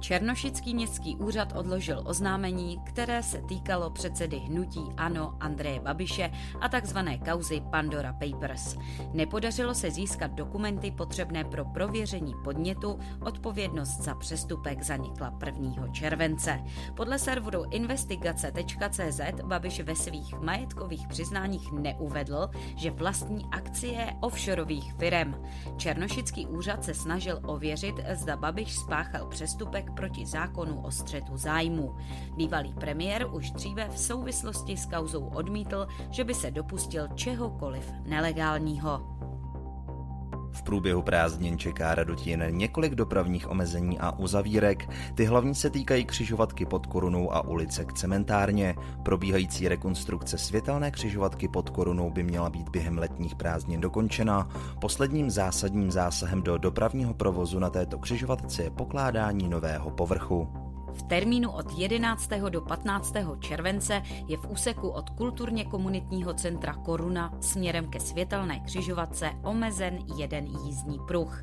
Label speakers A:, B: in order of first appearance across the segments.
A: Černošický městský úřad odložil oznámení, které se týkalo předsedy hnutí ANO Andreje Babiše a tzv. kauzy Pandora Papers. Nepodařilo se získat dokumenty potřebné pro prověření podnětu, odpovědnost za přestupek zanikla 1. července. Podle serveru investigace.cz Babiš ve svých majetkových přiznáních neuvedl, že vlastní akcie offshoreových firm. Černošický úřad se snažil ověřit, zda Babiš spáchal přestupek proti zákonu o střetu zájmu. Bývalý premiér už dříve v souvislosti s kauzou odmítl, že by se dopustil čehokoliv nelegálního.
B: Průběhu prázdnin čeká Radotin několik dopravních omezení a uzavírek. Ty hlavní se týkají křižovatky pod Korunou a ulice k cementárně. Probíhající rekonstrukce světelné křižovatky pod Korunou by měla být během letních prázdnin dokončena. Posledním zásadním zásahem do dopravního provozu na této křižovatce je pokládání nového povrchu.
A: V termínu od 11. do 15. července je v úseku od kulturně komunitního centra Koruna směrem ke světelné křižovatce omezen jeden jízdní pruh.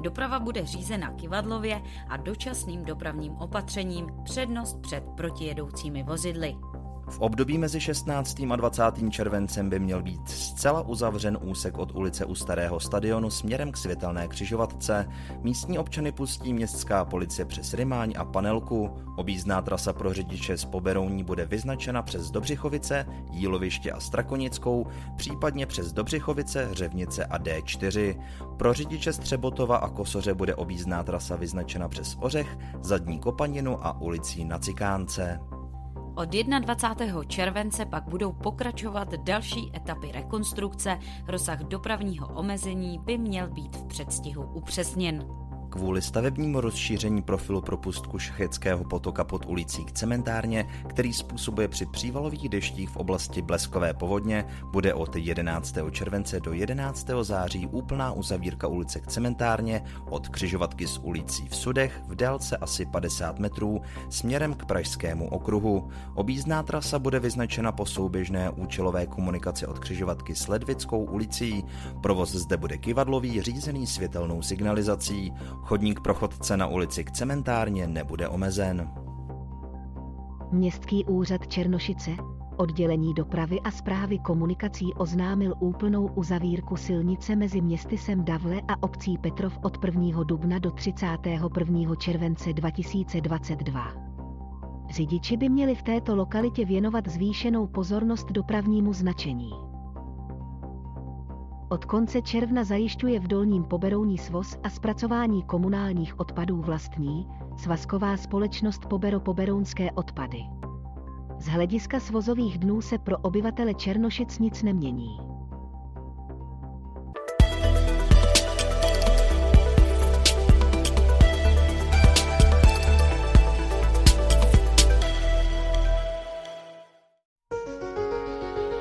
A: Doprava bude řízena kivadlově a dočasným dopravním opatřením přednost před protijedoucími vozidly.
B: V období mezi 16. a 20. červencem by měl být zcela uzavřen úsek od ulice u Starého stadionu směrem k světelné křižovatce. Místní občany pustí městská policie přes Rymáň a Panelku. Objízdná trasa pro řidiče z Poberouní bude vyznačena přes Dobřichovice, Jíloviště a Strakonickou, případně přes Dobřichovice, Řevnice a D4. Pro řidiče z Třebotova a Kosoře bude objízdná trasa vyznačena přes Ořech, Zadní Kopaninu a ulicí na Cikánce.
A: Od 21. července pak budou pokračovat další etapy rekonstrukce, rozsah dopravního omezení by měl být v předstihu upřesněn.
B: Kvůli stavebnímu rozšíření profilu propustku Šacheckého potoka pod ulicí k cementárně, který způsobuje při přívalových deštích v oblasti Bleskové povodně, bude od 11. července do 11. září úplná uzavírka ulice k cementárně od křižovatky s ulicí v Sudech v délce asi 50 metrů směrem k Pražskému okruhu. Objízdná trasa bude vyznačena po souběžné účelové komunikaci od křižovatky s Ledvickou ulicí. Provoz zde bude kivadlový, řízený světelnou signalizací. Chodník pro chodce na ulici k cementárně nebude omezen.
C: Městský úřad Černošice, oddělení dopravy a zprávy komunikací oznámil úplnou uzavírku silnice mezi městysem Davle a obcí Petrov od 1. dubna do 31. července 2022. Řidiči by měli v této lokalitě věnovat zvýšenou pozornost dopravnímu značení. Od konce června zajišťuje v Dolním Poberouní svoz a zpracování komunálních odpadů vlastní svazková společnost Pobero Poberounské odpady. Z hlediska svozových dnů se pro obyvatele Černošic nic nemění.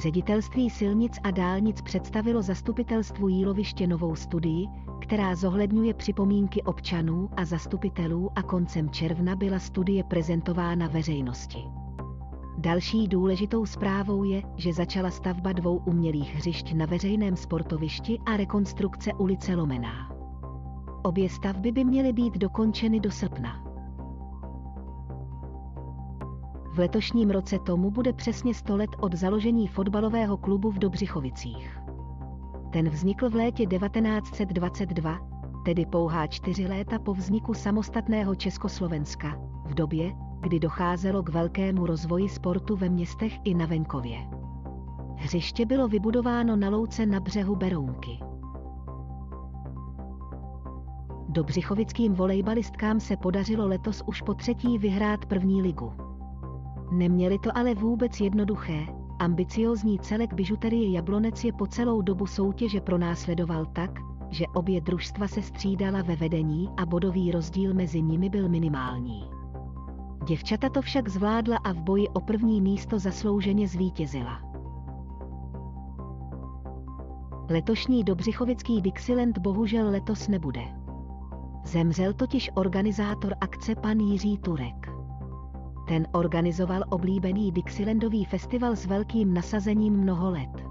C: Ředitelství silnic a dálnic představilo zastupitelstvu Jíloviště novou studii, která zohledňuje připomínky občanů a zastupitelů a koncem června byla studie prezentována veřejnosti. Další důležitou zprávou je, že začala stavba dvou umělých hřišť na veřejném sportovišti a rekonstrukce ulice Lomená. Obě stavby by měly být dokončeny do srpna. V letošním roce tomu bude přesně 100 let od založení fotbalového klubu v Dobřichovicích. Ten vznikl v létě 1922, tedy pouhá čtyři léta po vzniku samostatného Československa, v době, kdy docházelo k velkému rozvoji sportu ve městech i na venkově. Hřiště bylo vybudováno na louce na břehu Berounky. Dobřichovickým volejbalistkám se podařilo letos už po třetí vyhrát první ligu. Neměli to ale vůbec jednoduché, ambiciózní celek bižuterie Jablonec je po celou dobu soutěže pronásledoval tak, že obě družstva se střídala ve vedení a bodový rozdíl mezi nimi byl minimální. Děvčata to však zvládla a v boji o první místo zaslouženě zvítězila. Letošní Dobřichovický Dixieland bohužel letos nebude. Zemřel totiž organizátor akce pan Jiří Turek. Ten organizoval oblíbený Dixielandový festival s velkým nasazením mnoho let.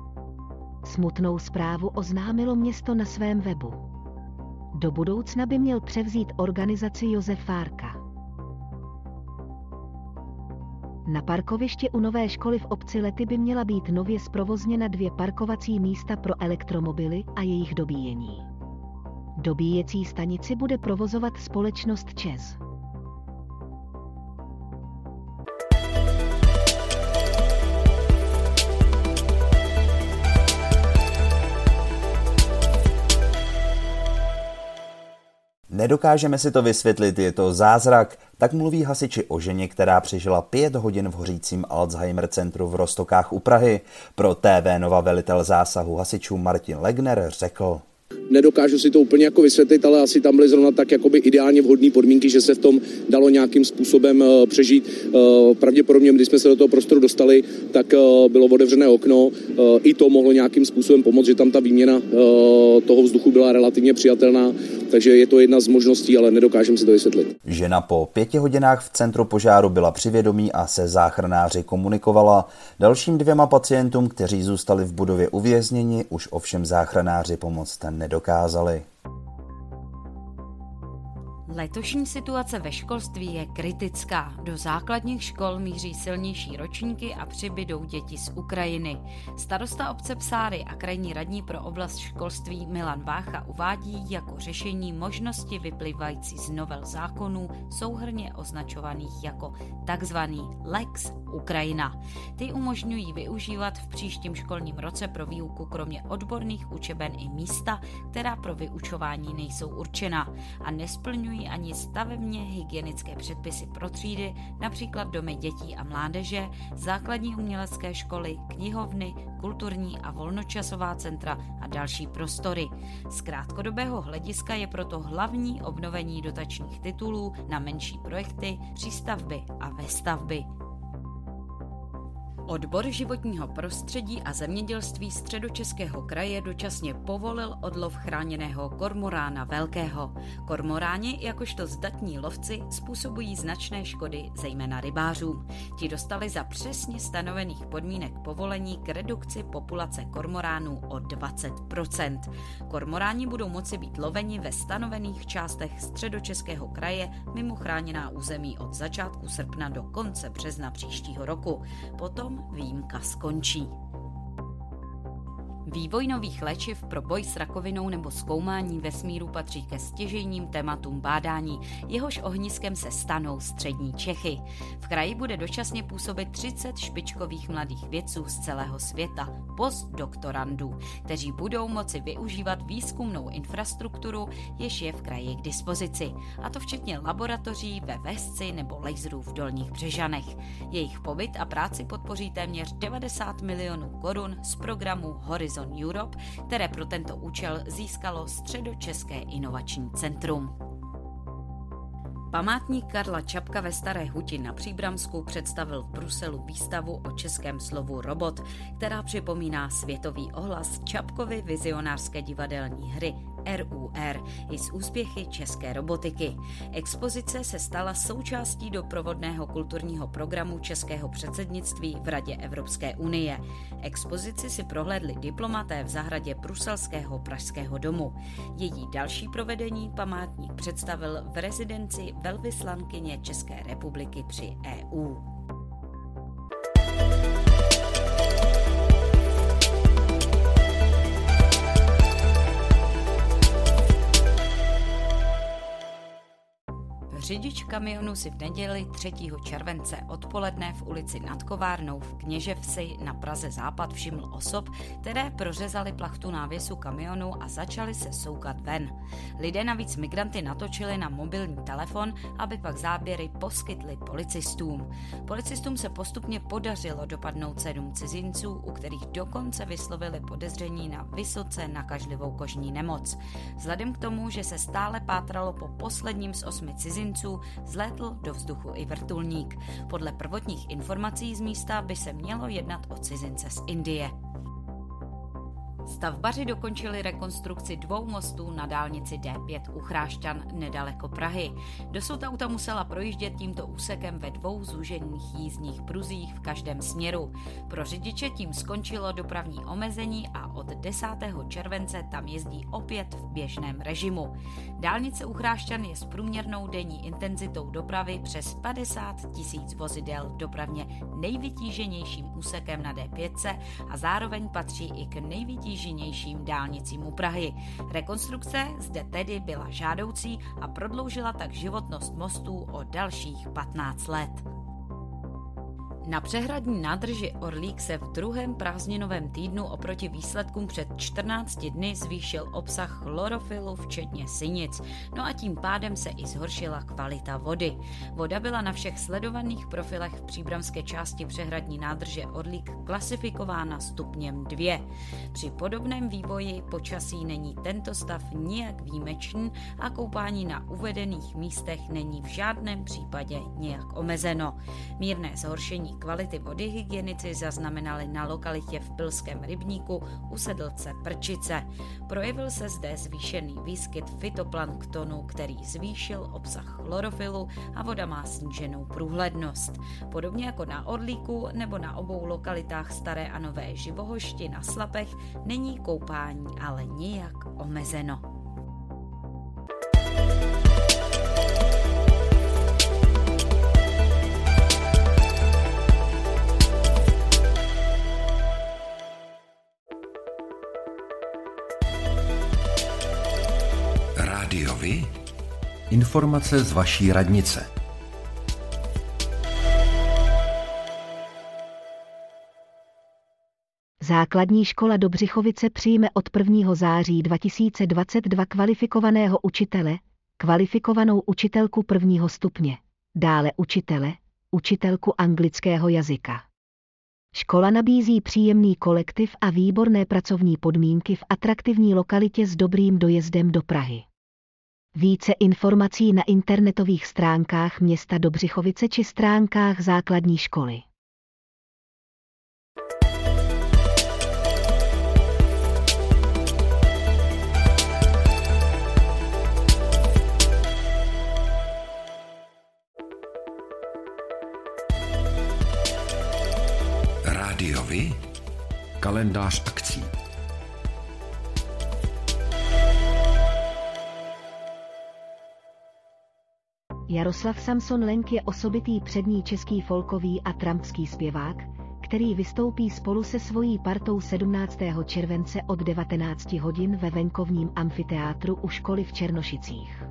C: Smutnou zprávu oznámilo město na svém webu. Do budoucna by měl převzít organizaci Josef Fárka. Na parkovišti u nové školy v obci Lety by měla být nově zprovozněna dvě parkovací místa pro elektromobily a jejich dobíjení. Dobíjecí stanici bude provozovat společnost ČES.
B: Nedokážeme si to vysvětlit, je to zázrak. Tak mluví hasiči o ženě, která přežila pět hodin v hořícím Alzheimer centru v Rostokách u Prahy. Pro TV Nova velitel zásahu hasičů Martin Legner řekl.
D: Nedokážu si to úplně jako vysvětlit, ale asi tam byly zrovna tak jakoby ideálně vhodné podmínky, že se v tom dalo nějakým způsobem uh, přežít. Uh, pravděpodobně, když jsme se do toho prostoru dostali, tak uh, bylo otevřené okno. I to mohlo nějakým způsobem pomoct, že tam ta výměna toho vzduchu byla relativně přijatelná, takže je to jedna z možností, ale nedokážem si to vysvětlit.
B: Žena po pěti hodinách v centru požáru byla přivědomí a se záchranáři komunikovala. Dalším dvěma pacientům, kteří zůstali v budově uvězněni, už ovšem záchranáři pomoct nedokázali.
A: Letošní situace ve školství je kritická. Do základních škol míří silnější ročníky a přibydou děti z Ukrajiny. Starosta obce Psáry a krajní radní pro oblast školství Milan Vácha uvádí jako řešení možnosti vyplývající z novel zákonů souhrně označovaných jako takzvaný Lex Ukrajina. Ty umožňují využívat v příštím školním roce pro výuku kromě odborných učeben i místa, která pro vyučování nejsou určena a nesplňují ani stavebně hygienické předpisy pro třídy, například domy dětí a mládeže, základní umělecké školy, knihovny, kulturní a volnočasová centra a další prostory. Z krátkodobého hlediska je proto hlavní obnovení dotačních titulů na menší projekty, přístavby a vestavby. Odbor životního prostředí a zemědělství středočeského kraje dočasně povolil odlov chráněného kormorána velkého. Kormoráni, jakožto zdatní lovci, způsobují značné škody, zejména rybářům. Ti dostali za přesně stanovených podmínek povolení k redukci populace kormoránů o 20%. Kormoráni budou moci být loveni ve stanovených částech středočeského kraje mimo chráněná území od začátku srpna do konce března příštího roku. Potom výjimka skončí. Vývoj nových léčiv pro boj s rakovinou nebo zkoumání vesmíru patří ke stěžejním tématům bádání, jehož ohniskem se stanou střední Čechy. V kraji bude dočasně působit 30 špičkových mladých vědců z celého světa, postdoktorandů, kteří budou moci využívat výzkumnou infrastrukturu, jež je v kraji k dispozici, a to včetně laboratoří ve Vesci nebo laserů v Dolních Břežanech. Jejich pobyt a práci podpoří téměř 90 milionů korun z programu Horizon Horizon Europe, které pro tento účel získalo Středočeské inovační centrum. Památník Karla Čapka ve Staré Huti na Příbramsku představil v Bruselu výstavu o českém slovu robot, která připomíná světový ohlas Čapkovy vizionářské divadelní hry RUR i z úspěchy české robotiky. Expozice se stala součástí doprovodného kulturního programu českého předsednictví v Radě Evropské unie. Expozici si prohlédli diplomaté v zahradě Bruselského pražského domu. Její další provedení památník představil v rezidenci velvyslankyně České republiky při EU. Řidič kamionu si v neděli 3. července odpoledne v ulici nad Kovárnou v Kněževsi na Praze Západ všiml osob, které prořezali plachtu návěsu kamionu a začali se soukat ven. Lidé navíc migranty natočili na mobilní telefon, aby pak záběry poskytli policistům. Policistům se postupně podařilo dopadnout sedm cizinců, u kterých dokonce vyslovili podezření na vysoce nakažlivou kožní nemoc. Vzhledem k tomu, že se stále pátralo po posledním z osmi cizinců, zlétl do vzduchu i vrtulník. Podle prvotních informací z místa by se mělo jednat o cizince z Indie. Stavbaři dokončili rekonstrukci dvou mostů na dálnici D5 u Chrášťan nedaleko Prahy. Dosud auta musela projíždět tímto úsekem ve dvou zúžených jízdních pruzích v každém směru. Pro řidiče tím skončilo dopravní omezení a od 10. července tam jezdí opět v běžném režimu. Dálnice u Chrášťan je s průměrnou denní intenzitou dopravy přes 50 tisíc vozidel dopravně nejvytíženějším úsekem na D5 a zároveň patří i k nejvytíženějším dálnicím u Prahy. Rekonstrukce zde tedy byla žádoucí a prodloužila tak životnost mostů o dalších 15 let. Na přehradní nádrži Orlík se v druhém prázdninovém týdnu oproti výsledkům před 14 dny zvýšil obsah chlorofilu, včetně synic, no a tím pádem se i zhoršila kvalita vody. Voda byla na všech sledovaných profilech v příbramské části přehradní nádrže Orlík klasifikována stupněm 2. Při podobném vývoji počasí není tento stav nijak výjimečný a koupání na uvedených místech není v žádném případě nějak omezeno. Mírné zhoršení kvality vody hygienici zaznamenali na lokalitě v Pilském rybníku u sedlce Prčice. Projevil se zde zvýšený výskyt fitoplanktonu, který zvýšil obsah chlorofilu a voda má sníženou průhlednost. Podobně jako na Orlíku nebo na obou lokalitách Staré a Nové Živohošti na Slapech není koupání ale nijak omezeno.
E: Informace z vaší radnice.
C: Základní škola Dobřichovice přijme od 1. září 2022 kvalifikovaného učitele, kvalifikovanou učitelku prvního stupně, dále učitele, učitelku anglického jazyka. Škola nabízí příjemný kolektiv a výborné pracovní podmínky v atraktivní lokalitě s dobrým dojezdem do Prahy. Více informací na internetových stránkách města Dobřichovice či stránkách základní školy.
E: Rádiovi? Kalendář akcí.
C: Jaroslav Samson Lenk je osobitý přední český folkový a trampský zpěvák, který vystoupí spolu se svojí partou 17. července od 19 hodin ve venkovním amfiteátru u školy v Černošicích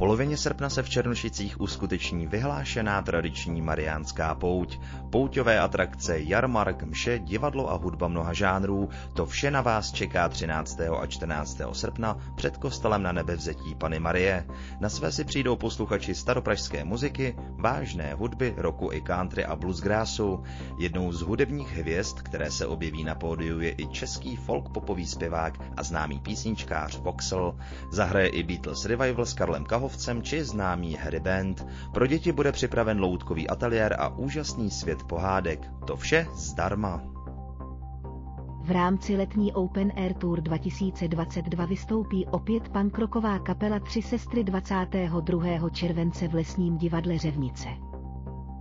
B: polovině srpna se v Černošicích uskuteční vyhlášená tradiční mariánská pouť. Pouťové atrakce, jarmark, mše, divadlo a hudba mnoha žánrů, to vše na vás čeká 13. a 14. srpna před kostelem na nebevzetí Pany Marie. Na své si přijdou posluchači staropražské muziky, vážné hudby, roku i country a bluesgrassu. Jednou z hudebních hvězd, které se objeví na pódiu, je i český folk popový zpěvák a známý písničkář Voxel. Zahraje i Beatles Revival s Karlem Kahov šachovcem či známý Harry Band. Pro děti bude připraven loutkový ateliér a úžasný svět pohádek. To vše zdarma.
C: V rámci letní Open Air Tour 2022 vystoupí opět pankroková kapela Tři sestry 22. července v Lesním divadle Řevnice.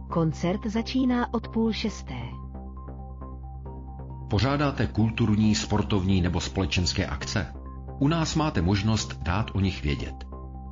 C: Koncert začíná od půl šesté.
E: Pořádáte kulturní, sportovní nebo společenské akce? U nás máte možnost dát o nich vědět.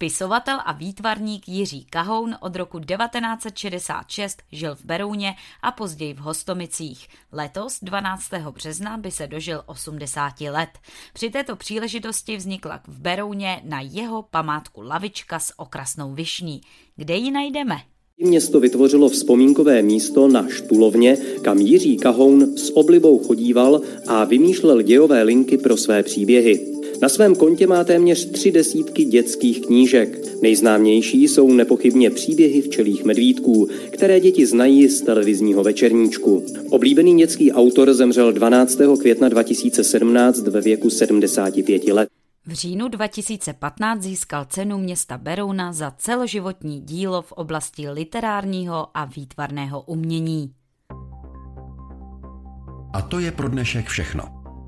A: Spisovatel a výtvarník Jiří Kahoun od roku 1966 žil v Berouně a později v Hostomicích. Letos 12. března by se dožil 80 let. Při této příležitosti vznikla v Berouně na jeho památku lavička s okrasnou višní. Kde ji najdeme?
F: Město vytvořilo vzpomínkové místo na Štulovně, kam Jiří Kahoun s oblibou chodíval a vymýšlel dějové linky pro své příběhy. Na svém kontě má téměř tři desítky dětských knížek. Nejznámější jsou nepochybně příběhy včelých medvídků, které děti znají z televizního večerníčku. Oblíbený dětský autor zemřel 12. května 2017 ve věku 75 let.
A: V říjnu 2015 získal cenu města Berouna za celoživotní dílo v oblasti literárního a výtvarného umění.
E: A to je pro dnešek všechno.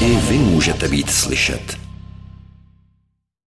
E: I vy můžete být slyšet.